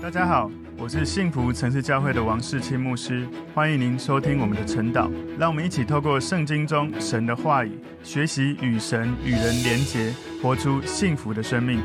大家好，我是幸福城市教会的王世清牧师，欢迎您收听我们的晨祷。让我们一起透过圣经中神的话语，学习与神与人连结，活出幸福的生命。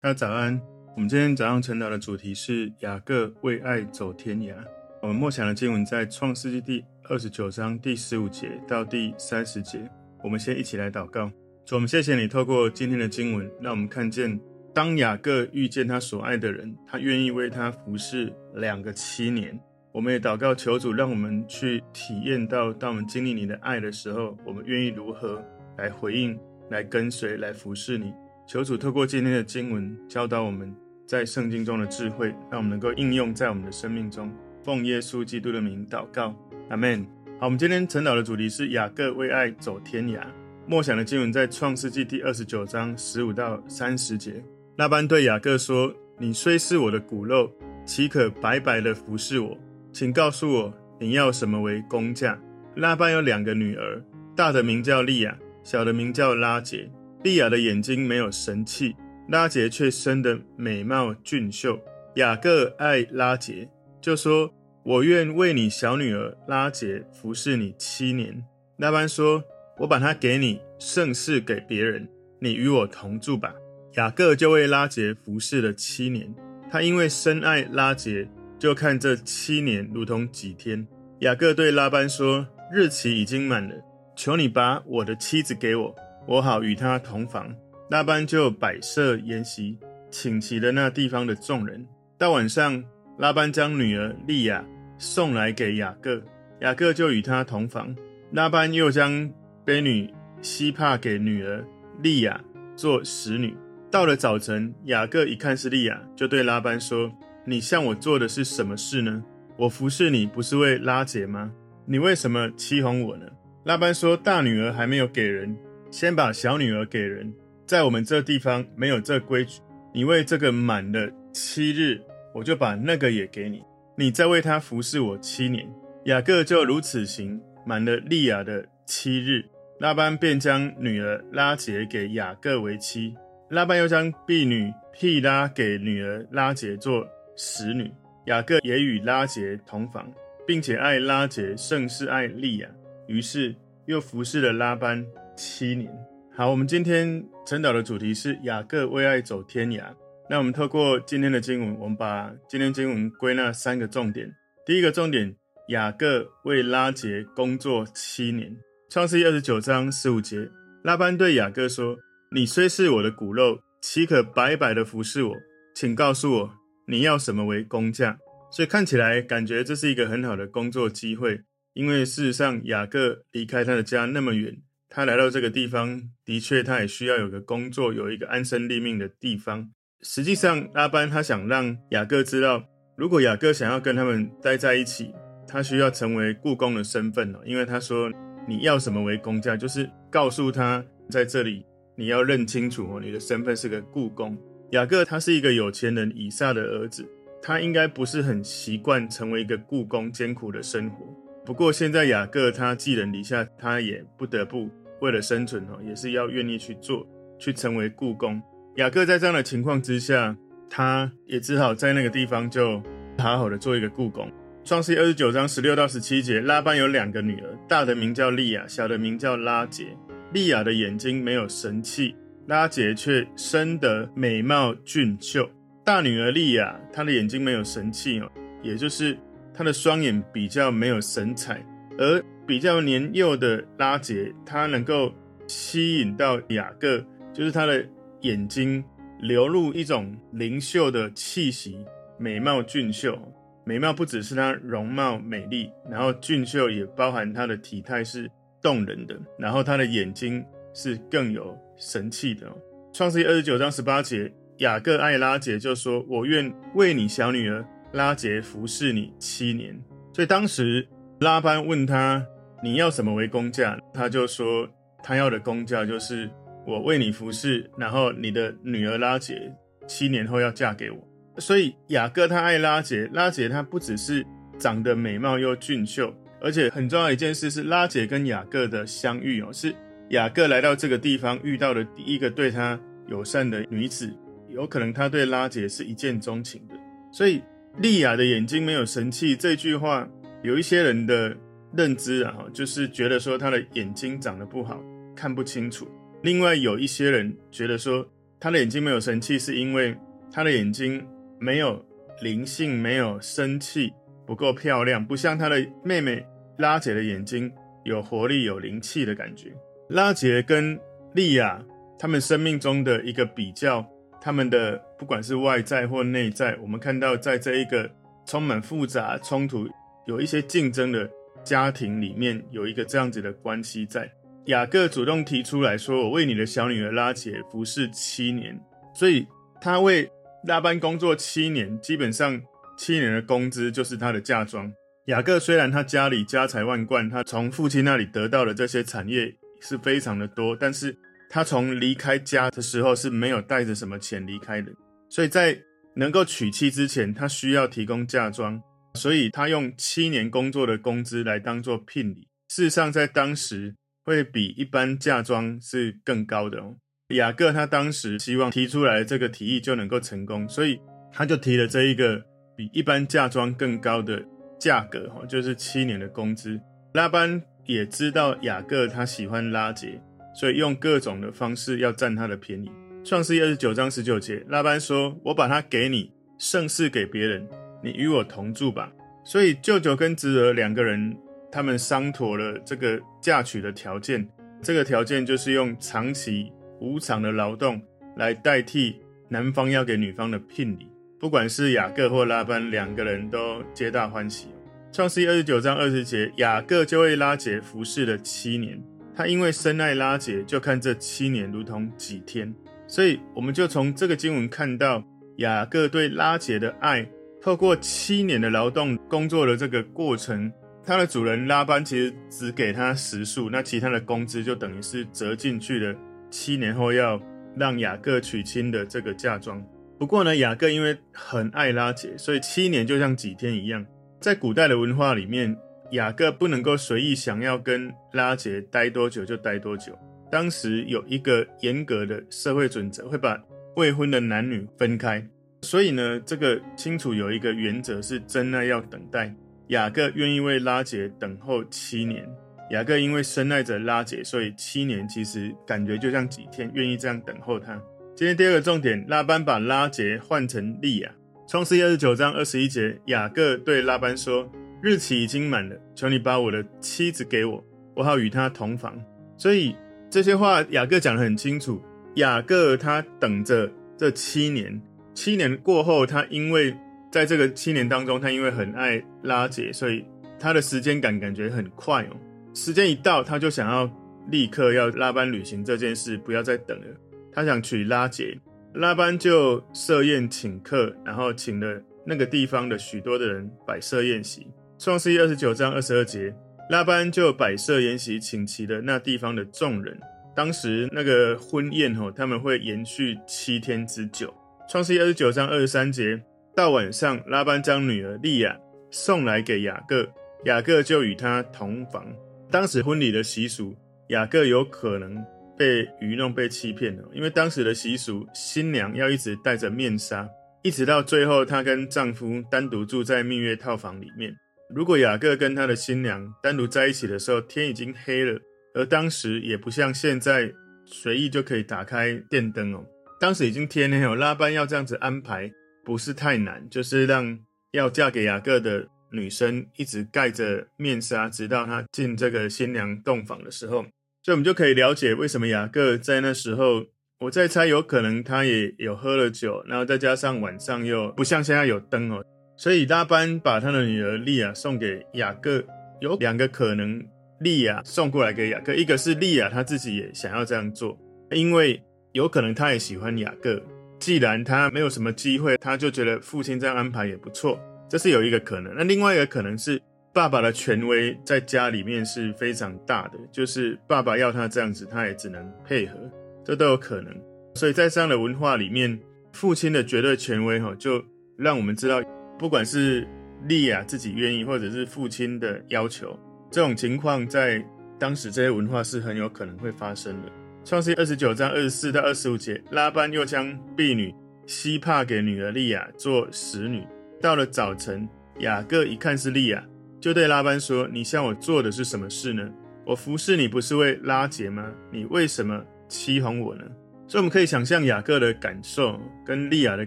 大家早安，我们今天早上晨祷的主题是雅各为爱走天涯。我们默想的经文在创世纪第二十九章第十五节到第三十节。我们先一起来祷告。主，我们谢谢你透过今天的经文，让我们看见。当雅各遇见他所爱的人，他愿意为他服侍两个七年。我们也祷告求主，让我们去体验到，当我们经历你的爱的时候，我们愿意如何来回应、来跟随、来服侍你。求主透过今天的经文教导我们在圣经中的智慧，让我们能够应用在我们的生命中。奉耶稣基督的名祷告，阿门。好，我们今天晨祷的主题是雅各为爱走天涯。默想的经文在创世记第二十九章十五到三十节。拉班对雅各说：“你虽是我的骨肉，岂可白白的服侍我？请告诉我，你要什么为工价？”拉班有两个女儿，大的名叫利亚，小的名叫拉杰。利亚的眼睛没有神气，拉杰却生得美貌俊秀。雅各爱拉杰，就说：“我愿为你小女儿拉杰服侍你七年。”拉班说：“我把她给你，胜似给别人。你与我同住吧。”雅各就为拉杰服侍了七年，他因为深爱拉杰，就看这七年如同几天。雅各对拉班说：“日期已经满了，求你把我的妻子给我，我好与她同房。”拉班就摆设筵席，请齐了那地方的众人。到晚上，拉班将女儿利亚送来给雅各，雅各就与她同房。拉班又将婢女希帕给女儿利亚做使女。到了早晨，雅各一看是利亚，就对拉班说：“你向我做的是什么事呢？我服侍你不是为拉结吗？你为什么欺哄我呢？”拉班说：“大女儿还没有给人，先把小女儿给人。在我们这地方没有这规矩。你为这个满了七日，我就把那个也给你。你再为他服侍我七年。”雅各就如此行，满了利亚的七日，拉班便将女儿拉结给雅各为妻。拉班又将婢女替拉给女儿拉杰做使女，雅各也与拉杰同房，并且爱拉杰胜是爱利亚，于是又服侍了拉班七年。好，我们今天晨祷的主题是雅各为爱走天涯。那我们透过今天的经文，我们把今天经文归纳三个重点。第一个重点，雅各为拉杰工作七年。创世记二十九章十五节，拉班对雅各说。你虽是我的骨肉，岂可白白的服侍我？请告诉我，你要什么为工价？所以看起来感觉这是一个很好的工作机会，因为事实上雅各离开他的家那么远，他来到这个地方，的确他也需要有个工作，有一个安身立命的地方。实际上，拉班他想让雅各知道，如果雅各想要跟他们待在一起，他需要成为雇工的身份哦，因为他说你要什么为工价，就是告诉他在这里。你要认清楚哦，你的身份是个雇工。雅各他是一个有钱人以撒的儿子，他应该不是很习惯成为一个雇工艰苦的生活。不过现在雅各他寄人篱下，他也不得不为了生存哦，也是要愿意去做，去成为雇工。雅各在这样的情况之下，他也只好在那个地方就好好的做一个雇工。创世二十九章十六到十七节，拉班有两个女儿，大的名叫利亚，小的名叫拉结。利亚的眼睛没有神气，拉杰却生得美貌俊秀。大女儿利亚，她的眼睛没有神气哦，也就是她的双眼比较没有神采。而比较年幼的拉杰，她能够吸引到雅各，就是她的眼睛流露一种灵秀的气息，美貌俊秀。美貌不只是她容貌美丽，然后俊秀也包含她的体态是。动人的，然后他的眼睛是更有神气的。创世记二十九章十八节，雅各爱拉杰，就说：“我愿为你小女儿拉杰服侍你七年。”所以当时拉班问他：“你要什么为工价？”他就说：“他要的工价就是我为你服侍，然后你的女儿拉杰七年后要嫁给我。”所以雅各他爱拉杰，拉杰他不只是长得美貌又俊秀。而且很重要一件事是，拉姐跟雅各的相遇哦，是雅各来到这个地方遇到的第一个对他友善的女子，有可能他对拉姐是一见钟情的。所以利亚的眼睛没有神气这句话，有一些人的认知啊，就是觉得说他的眼睛长得不好，看不清楚。另外有一些人觉得说他的眼睛没有神气，是因为他的眼睛没有灵性，没有生气，不够漂亮，不像他的妹妹拉结的眼睛有活力、有灵气的感觉。拉杰跟利亚他们生命中的一个比较，他们的不管是外在或内在，我们看到在这一个充满复杂冲突、有一些竞争的家庭里面，有一个这样子的关系在。雅各主动提出来说：“我为你的小女儿拉杰服侍七年。”所以他为拉班工作七年，基本上七年的工资就是他的嫁妆。雅各虽然他家里家财万贯，他从父亲那里得到的这些产业是非常的多，但是他从离开家的时候是没有带着什么钱离开的。所以在能够娶妻之前，他需要提供嫁妆，所以他用七年工作的工资来当做聘礼。事实上，在当时会比一般嫁妆是更高的哦。雅各他当时希望提出来这个提议就能够成功，所以他就提了这一个比一般嫁妆更高的价格，哈，就是七年的工资。拉班也知道雅各他喜欢拉结，所以用各种的方式要占他的便宜。创世记二十九章十九节，拉班说：“我把它给你，胜似给别人，你与我同住吧。”所以舅舅跟侄儿两个人，他们商妥了这个嫁娶的条件。这个条件就是用长期无偿的劳动来代替男方要给女方的聘礼。不管是雅各或拉班，两个人都皆大欢喜。创世记二十九章二十节，雅各就为拉结服侍了七年。他因为深爱拉结，就看这七年如同几天。所以，我们就从这个经文看到雅各对拉结的爱，透过七年的劳动工作的这个过程，他的主人拉班其实只给他食宿，那其他的工资就等于是折进去了。七年后要让雅各娶亲的这个嫁妆。不过呢，雅各因为很爱拉杰，所以七年就像几天一样。在古代的文化里面，雅各不能够随意想要跟拉杰待多久就待多久。当时有一个严格的社会准则，会把未婚的男女分开。所以呢，这个清楚有一个原则是真爱要等待。雅各愿意为拉杰等候七年。雅各因为深爱着拉杰，所以七年其实感觉就像几天，愿意这样等候他。今天第二个重点，拉班把拉结换成利亚。创世记二十九章二十一节，雅各对拉班说：“日期已经满了，求你把我的妻子给我，我好与她同房。”所以。这些话雅各讲得很清楚。雅各他等着这七年，七年过后，他因为在这个七年当中，他因为很爱拉结，所以他的时间感感觉很快哦。时间一到，他就想要立刻要拉班履行这件事，不要再等了。他想娶拉杰，拉班就设宴请客，然后请了那个地方的许多的人摆设宴席。创世记二十九章二十二节。拉班就摆设筵席，请齐了那地方的众人。当时那个婚宴吼，他们会延续七天之久。创世记二十九章二十三节，到晚上，拉班将女儿利亚送来给雅各，雅各就与她同房。当时婚礼的习俗，雅各有可能被愚弄、被欺骗了，因为当时的习俗，新娘要一直戴着面纱，一直到最后，她跟丈夫单独住在蜜月套房里面。如果雅各跟他的新娘单独在一起的时候，天已经黑了，而当时也不像现在随意就可以打开电灯哦。当时已经天黑了，拉班要这样子安排不是太难，就是让要嫁给雅各的女生一直盖着面纱，直到她进这个新娘洞房的时候。所以我们就可以了解为什么雅各在那时候，我在猜有可能他也有喝了酒，然后再加上晚上又不像现在有灯哦。所以拉班把他的女儿利亚送给雅各，有两个可能，利亚送过来给雅各，一个是利亚他自己也想要这样做，因为有可能他也喜欢雅各，既然他没有什么机会，他就觉得父亲这样安排也不错，这是有一个可能。那另外一个可能是爸爸的权威在家里面是非常大的，就是爸爸要他这样子，他也只能配合，这都有可能。所以在这样的文化里面，父亲的绝对权威哈，就让我们知道。不管是利亚自己愿意，或者是父亲的要求，这种情况在当时这些文化是很有可能会发生的。创世二十九章二十四到二十五节，拉班又将婢女西帕给女儿利亚做使女。到了早晨，雅各一看是利亚，就对拉班说：“你向我做的是什么事呢？我服侍你不是为拉结吗？你为什么欺哄我呢？”所以我们可以想象雅各的感受跟利亚的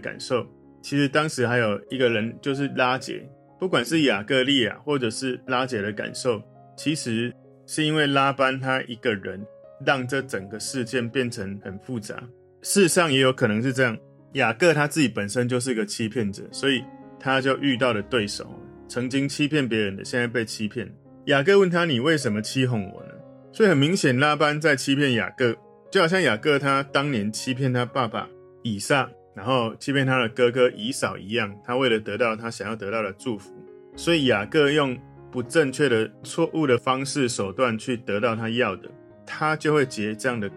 感受。其实当时还有一个人，就是拉结。不管是雅各、利亚，或者是拉结的感受，其实是因为拉班他一个人，让这整个事件变成很复杂。事实上也有可能是这样，雅各他自己本身就是一个欺骗者，所以他就遇到了对手，曾经欺骗别人的，现在被欺骗。雅各问他：“你为什么欺哄我呢？”所以很明显，拉班在欺骗雅各。就好像雅各他当年欺骗他爸爸以撒，然后欺骗他的哥哥以扫一样，他为了得到他想要得到的祝福，所以雅各用不正确的、错误的方式手段去得到他要的，他就会结这样的果。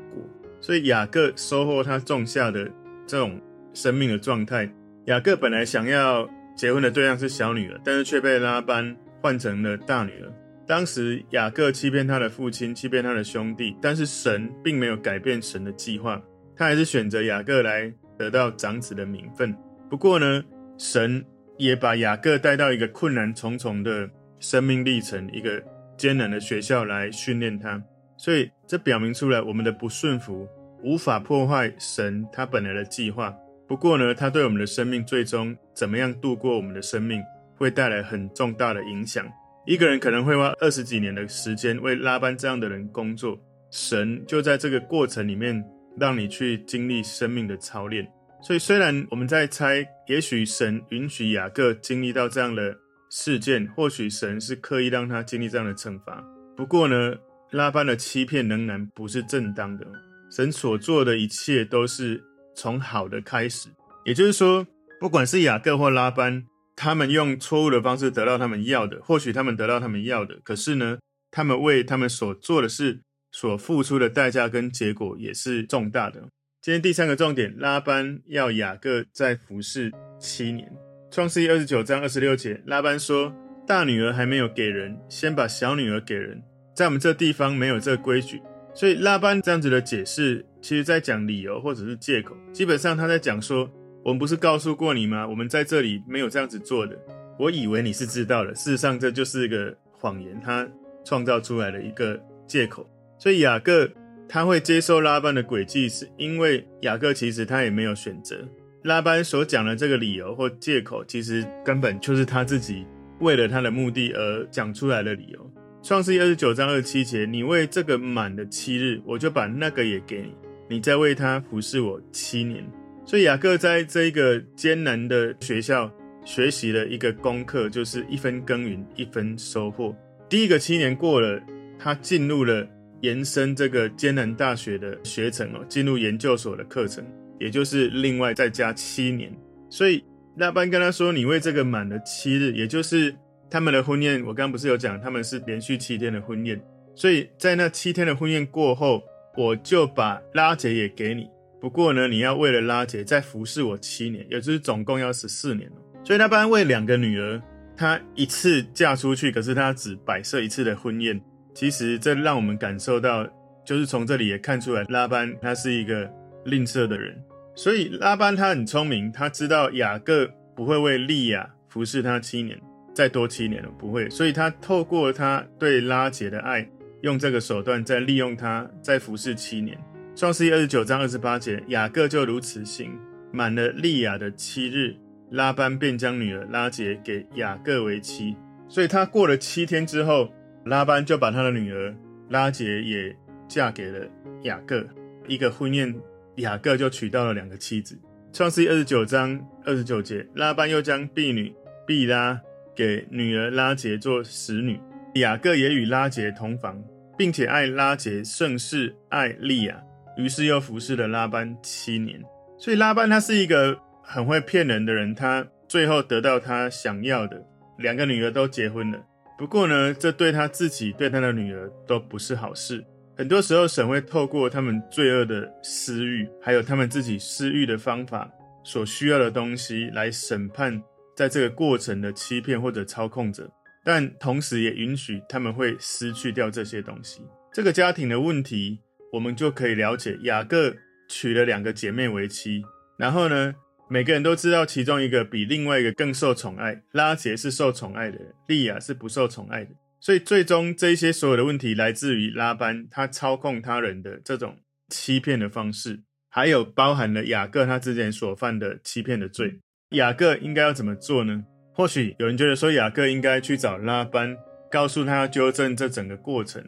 所以雅各收获他种下的这种生命的状态。雅各本来想要结婚的对象是小女儿，但是却被拉班换成了大女儿。当时雅各欺骗他的父亲，欺骗他的兄弟，但是神并没有改变神的计划，他还是选择雅各来得到长子的名分。不过呢，神也把雅各带到一个困难重重的生命历程，一个艰难的学校来训练他。所以这表明出来，我们的不顺服无法破坏神他本来的计划。不过呢，他对我们的生命最终怎么样度过我们的生命，会带来很重大的影响。一个人可能会花二十几年的时间为拉班这样的人工作，神就在这个过程里面让你去经历生命的操练。所以，虽然我们在猜，也许神允许雅各经历到这样的事件，或许神是刻意让他经历这样的惩罚。不过呢，拉班的欺骗仍然不是正当的。神所做的一切都是从好的开始，也就是说，不管是雅各或拉班。他们用错误的方式得到他们要的，或许他们得到他们要的，可是呢，他们为他们所做的事所付出的代价跟结果也是重大的。今天第三个重点，拉班要雅各再服侍七年。创世记二十九章二十六节，拉班说：“大女儿还没有给人，先把小女儿给人。在我们这地方没有这规矩。”所以拉班这样子的解释，其实在讲理由或者是借口，基本上他在讲说。我们不是告诉过你吗？我们在这里没有这样子做的。我以为你是知道的，事实上这就是一个谎言，他创造出来的一个借口。所以雅各他会接受拉班的诡计，是因为雅各其实他也没有选择。拉班所讲的这个理由或借口，其实根本就是他自己为了他的目的而讲出来的理由。创世记二十九章二十七节，你为这个满了七日，我就把那个也给你，你再为他服侍我七年。所以雅各在这一个艰难的学校学习了一个功课，就是一分耕耘一分收获。第一个七年过了，他进入了延伸这个艰难大学的学程哦，进入研究所的课程，也就是另外再加七年。所以拉班跟他说：“你为这个满了七日，也就是他们的婚宴。我刚刚不是有讲他们是连续七天的婚宴，所以在那七天的婚宴过后，我就把拉结也给你。”不过呢，你要为了拉结再服侍我七年，也就是总共要十四年。所以拉班为两个女儿，她一次嫁出去，可是她只摆设一次的婚宴。其实这让我们感受到，就是从这里也看出来，拉班他是一个吝啬的人。所以拉班他很聪明，他知道雅各不会为利亚服侍他七年，再多七年了，不会。所以他透过他对拉杰的爱，用这个手段再利用他，再服侍七年。创世记二十九章二十八节，雅各就如此行，满了利亚的七日，拉班便将女儿拉杰给雅各为妻。所以他过了七天之后，拉班就把他的女儿拉杰也嫁给了雅各。一个婚宴，雅各就娶到了两个妻子。创世记二十九章二十九节，拉班又将婢女毕拉给女儿拉杰做使女。雅各也与拉杰同房，并且爱拉杰胜似爱利亚。于是又服侍了拉班七年，所以拉班他是一个很会骗人的人。他最后得到他想要的，两个女儿都结婚了。不过呢，这对他自己、对他的女儿都不是好事。很多时候，神会透过他们罪恶的私欲，还有他们自己私欲的方法所需要的东西，来审判在这个过程的欺骗或者操控者。但同时也允许他们会失去掉这些东西。这个家庭的问题。我们就可以了解，雅各娶了两个姐妹为妻，然后呢，每个人都知道其中一个比另外一个更受宠爱，拉结是受宠爱的，利亚是不受宠爱的。所以最终这些所有的问题来自于拉班他操控他人的这种欺骗的方式，还有包含了雅各他之前所犯的欺骗的罪。雅各应该要怎么做呢？或许有人觉得说雅各应该去找拉班，告诉他要纠正这整个过程，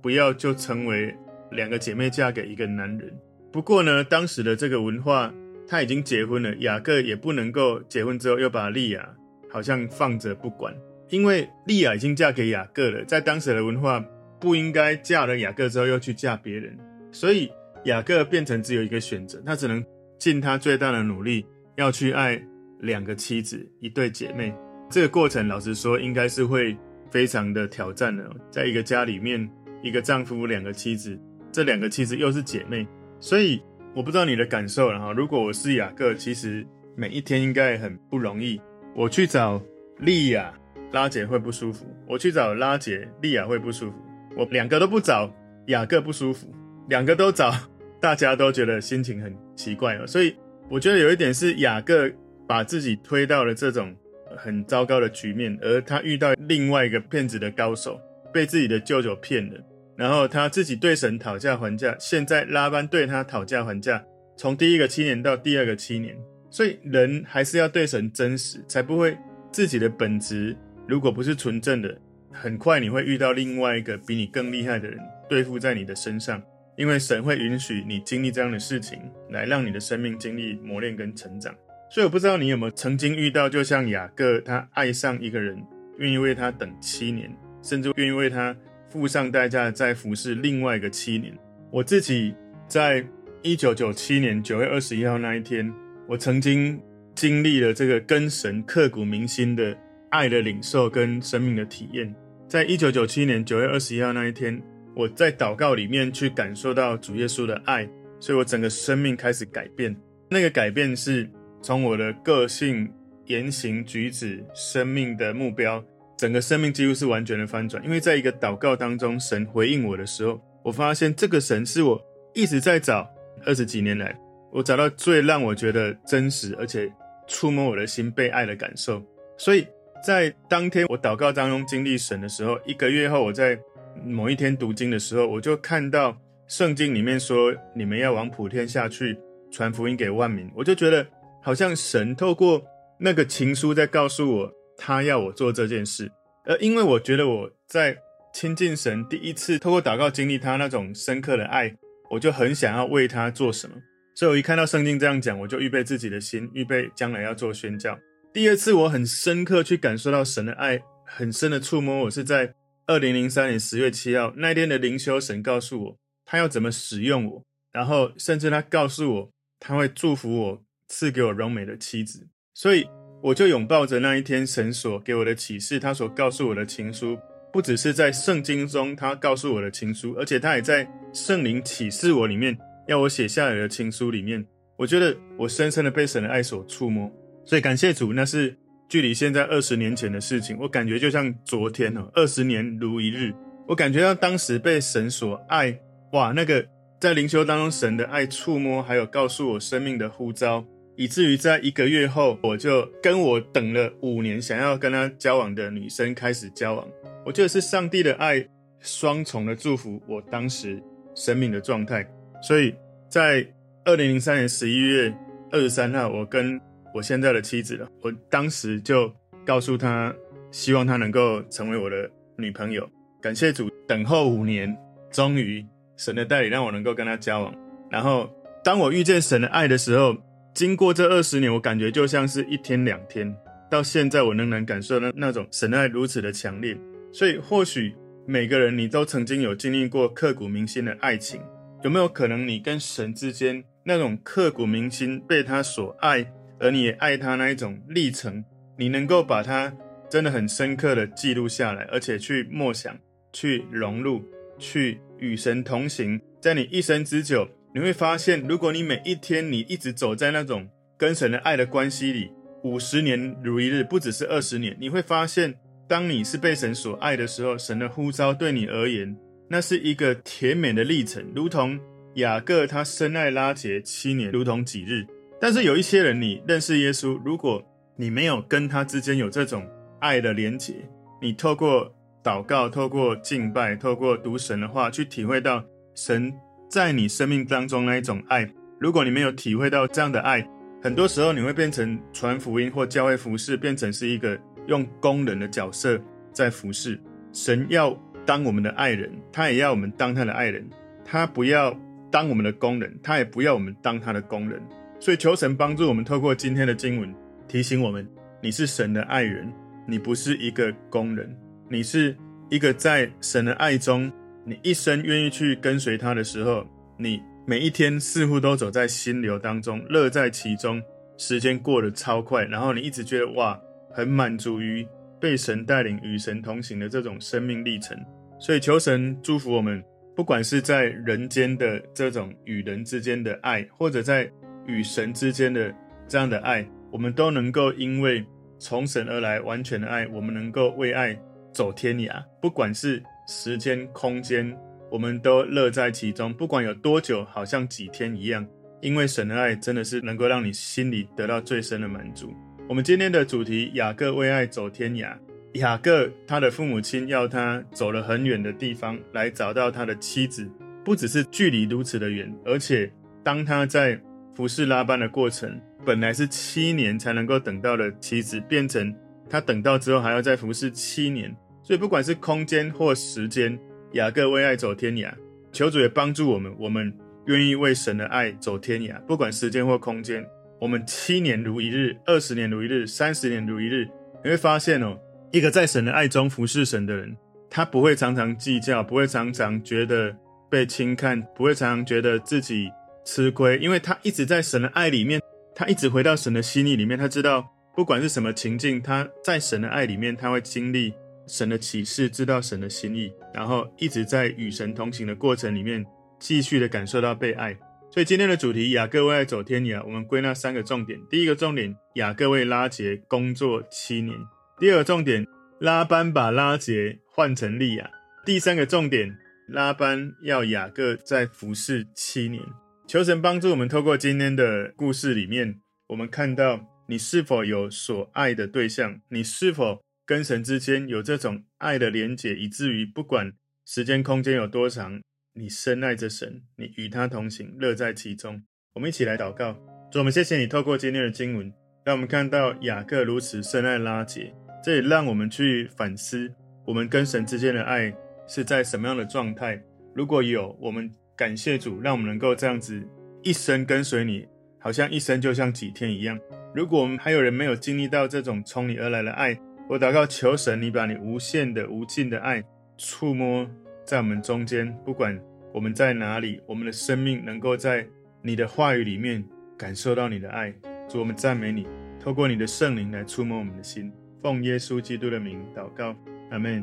不要就成为两个姐妹嫁给一个男人。不过呢，当时的这个文化，他已经结婚了，雅各也不能够结婚之后又把利亚好像放着不管。因为利亚已经嫁给雅各了，在当时的文化，不应该嫁了雅各之后又去嫁别人，所以雅各变成只有一个选择，他只能尽他最大的努力要去爱两个妻子，一对姐妹。这个过程，老实说，应该是会非常的挑战的。在一个家里面，一个丈夫两个妻子，这两个妻子又是姐妹，所以我不知道你的感受了哈。如果我是雅各，其实每一天应该很不容易。我去找利亚。拉姐会不舒服，我去找拉姐，利亚会不舒服。我两个都不找，雅各不舒服；两个都找，大家都觉得心情很奇怪了。所以我觉得有一点是雅各把自己推到了这种很糟糕的局面，而他遇到另外一个骗子的高手，被自己的舅舅骗了，然后他自己对神讨价还价，现在拉班对他讨价还价，从第一个七年到第二个七年，所以人还是要对神真实，才不会自己的本质。如果不是纯正的，很快你会遇到另外一个比你更厉害的人对付在你的身上，因为神会允许你经历这样的事情，来让你的生命经历磨练跟成长。所以我不知道你有没有曾经遇到，就像雅各，他爱上一个人，愿意为他等七年，甚至愿意为他付上代价再服侍另外一个七年。我自己在一九九七年九月二十一号那一天，我曾经经历了这个跟神刻骨铭心的。爱的领受跟生命的体验，在一九九七年九月二十一号那一天，我在祷告里面去感受到主耶稣的爱，所以我整个生命开始改变。那个改变是从我的个性、言行举止、生命的目标，整个生命几乎是完全的翻转。因为在一个祷告当中，神回应我的时候，我发现这个神是我一直在找，二十几年来，我找到最让我觉得真实而且触摸我的心、被爱的感受，所以。在当天我祷告当中经历神的时候，一个月后我在某一天读经的时候，我就看到圣经里面说，你们要往普天下去传福音给万民，我就觉得好像神透过那个情书在告诉我，他要我做这件事。而因为我觉得我在亲近神第一次透过祷告经历他那种深刻的爱，我就很想要为他做什么。所以我一看到圣经这样讲，我就预备自己的心，预备将来要做宣教。第二次我很深刻去感受到神的爱，很深的触摸我，是在二零零三年十月七号那天的灵修，神告诉我他要怎么使用我，然后甚至他告诉我他会祝福我，赐给我荣美的妻子，所以我就拥抱着那一天神所给我的启示，他所告诉我的情书，不只是在圣经中他告诉我的情书，而且他也在圣灵启示我里面要我写下来的情书里面，我觉得我深深的被神的爱所触摸。所以感谢主，那是距离现在二十年前的事情。我感觉就像昨天哦，二十年如一日。我感觉到当时被神所爱，哇，那个在灵修当中神的爱触摸，还有告诉我生命的呼召，以至于在一个月后，我就跟我等了五年想要跟他交往的女生开始交往。我觉得是上帝的爱双重的祝福我当时生命的状态。所以在二零零三年十一月二十三号，我跟我现在的妻子了，我当时就告诉她，希望她能够成为我的女朋友。感谢主，等候五年，终于神的带领让我能够跟她交往。然后，当我遇见神的爱的时候，经过这二十年，我感觉就像是一天两天。到现在，我仍然感受到那种神爱如此的强烈。所以，或许每个人你都曾经有经历过刻骨铭心的爱情，有没有可能你跟神之间那种刻骨铭心被他所爱？而你也爱他那一种历程，你能够把它真的很深刻的记录下来，而且去默想、去融入、去与神同行，在你一生之久，你会发现，如果你每一天你一直走在那种跟神的爱的关系里，五十年如一日，不只是二十年，你会发现，当你是被神所爱的时候，神的呼召对你而言，那是一个甜美的历程，如同雅各他深爱拉结七年，如同几日。但是有一些人，你认识耶稣，如果你没有跟他之间有这种爱的连结，你透过祷告、透过敬拜、透过读神的话，去体会到神在你生命当中那一种爱。如果你没有体会到这样的爱，很多时候你会变成传福音或教会服饰，变成是一个用工人的角色在服饰。神要当我们的爱人，他也要我们当他的爱人。他不要当我们的工人，他也不要我们当他的工人。所以求神帮助我们，透过今天的经文提醒我们：你是神的爱人，你不是一个工人，你是一个在神的爱中，你一生愿意去跟随他的时候，你每一天似乎都走在心流当中，乐在其中，时间过得超快，然后你一直觉得哇，很满足于被神带领、与神同行的这种生命历程。所以求神祝福我们。不管是在人间的这种与人之间的爱，或者在与神之间的这样的爱，我们都能够因为从神而来完全的爱，我们能够为爱走天涯。不管是时间、空间，我们都乐在其中。不管有多久，好像几天一样，因为神的爱真的是能够让你心里得到最深的满足。我们今天的主题：雅各为爱走天涯。雅各他的父母亲要他走了很远的地方来找到他的妻子，不只是距离如此的远，而且当他在服侍拉班的过程，本来是七年才能够等到的妻子，变成他等到之后还要再服侍七年。所以不管是空间或时间，雅各为爱走天涯，求主也帮助我们，我们愿意为神的爱走天涯，不管时间或空间，我们七年如一日，二十年如一日，三十年如一日，你会发现哦。一个在神的爱中服侍神的人，他不会常常计较，不会常常觉得被轻看，不会常常觉得自己吃亏，因为他一直在神的爱里面，他一直回到神的心意里面。他知道不管是什么情境，他在神的爱里面，他会经历神的启示，知道神的心意，然后一直在与神同行的过程里面，继续的感受到被爱。所以今天的主题，雅各为爱走天涯，我们归纳三个重点。第一个重点，雅各为拉结工作七年。第二个重点，拉班把拉结换成利亚。第三个重点，拉班要雅各再服侍七年。求神帮助我们，透过今天的故事里面，我们看到你是否有所爱的对象，你是否跟神之间有这种爱的连结，以至于不管时间空间有多长，你深爱着神，你与他同行，乐在其中。我们一起来祷告，主，我们谢谢你透过今天的经文，让我们看到雅各如此深爱拉结。这也让我们去反思，我们跟神之间的爱是在什么样的状态？如果有，我们感谢主，让我们能够这样子一生跟随你，好像一生就像几天一样。如果我们还有人没有经历到这种从你而来的爱，我祷告求神，你把你无限的、无尽的爱触摸在我们中间，不管我们在哪里，我们的生命能够在你的话语里面感受到你的爱。主，我们赞美你，透过你的圣灵来触摸我们的心。奉耶稣基督的名祷告，阿门。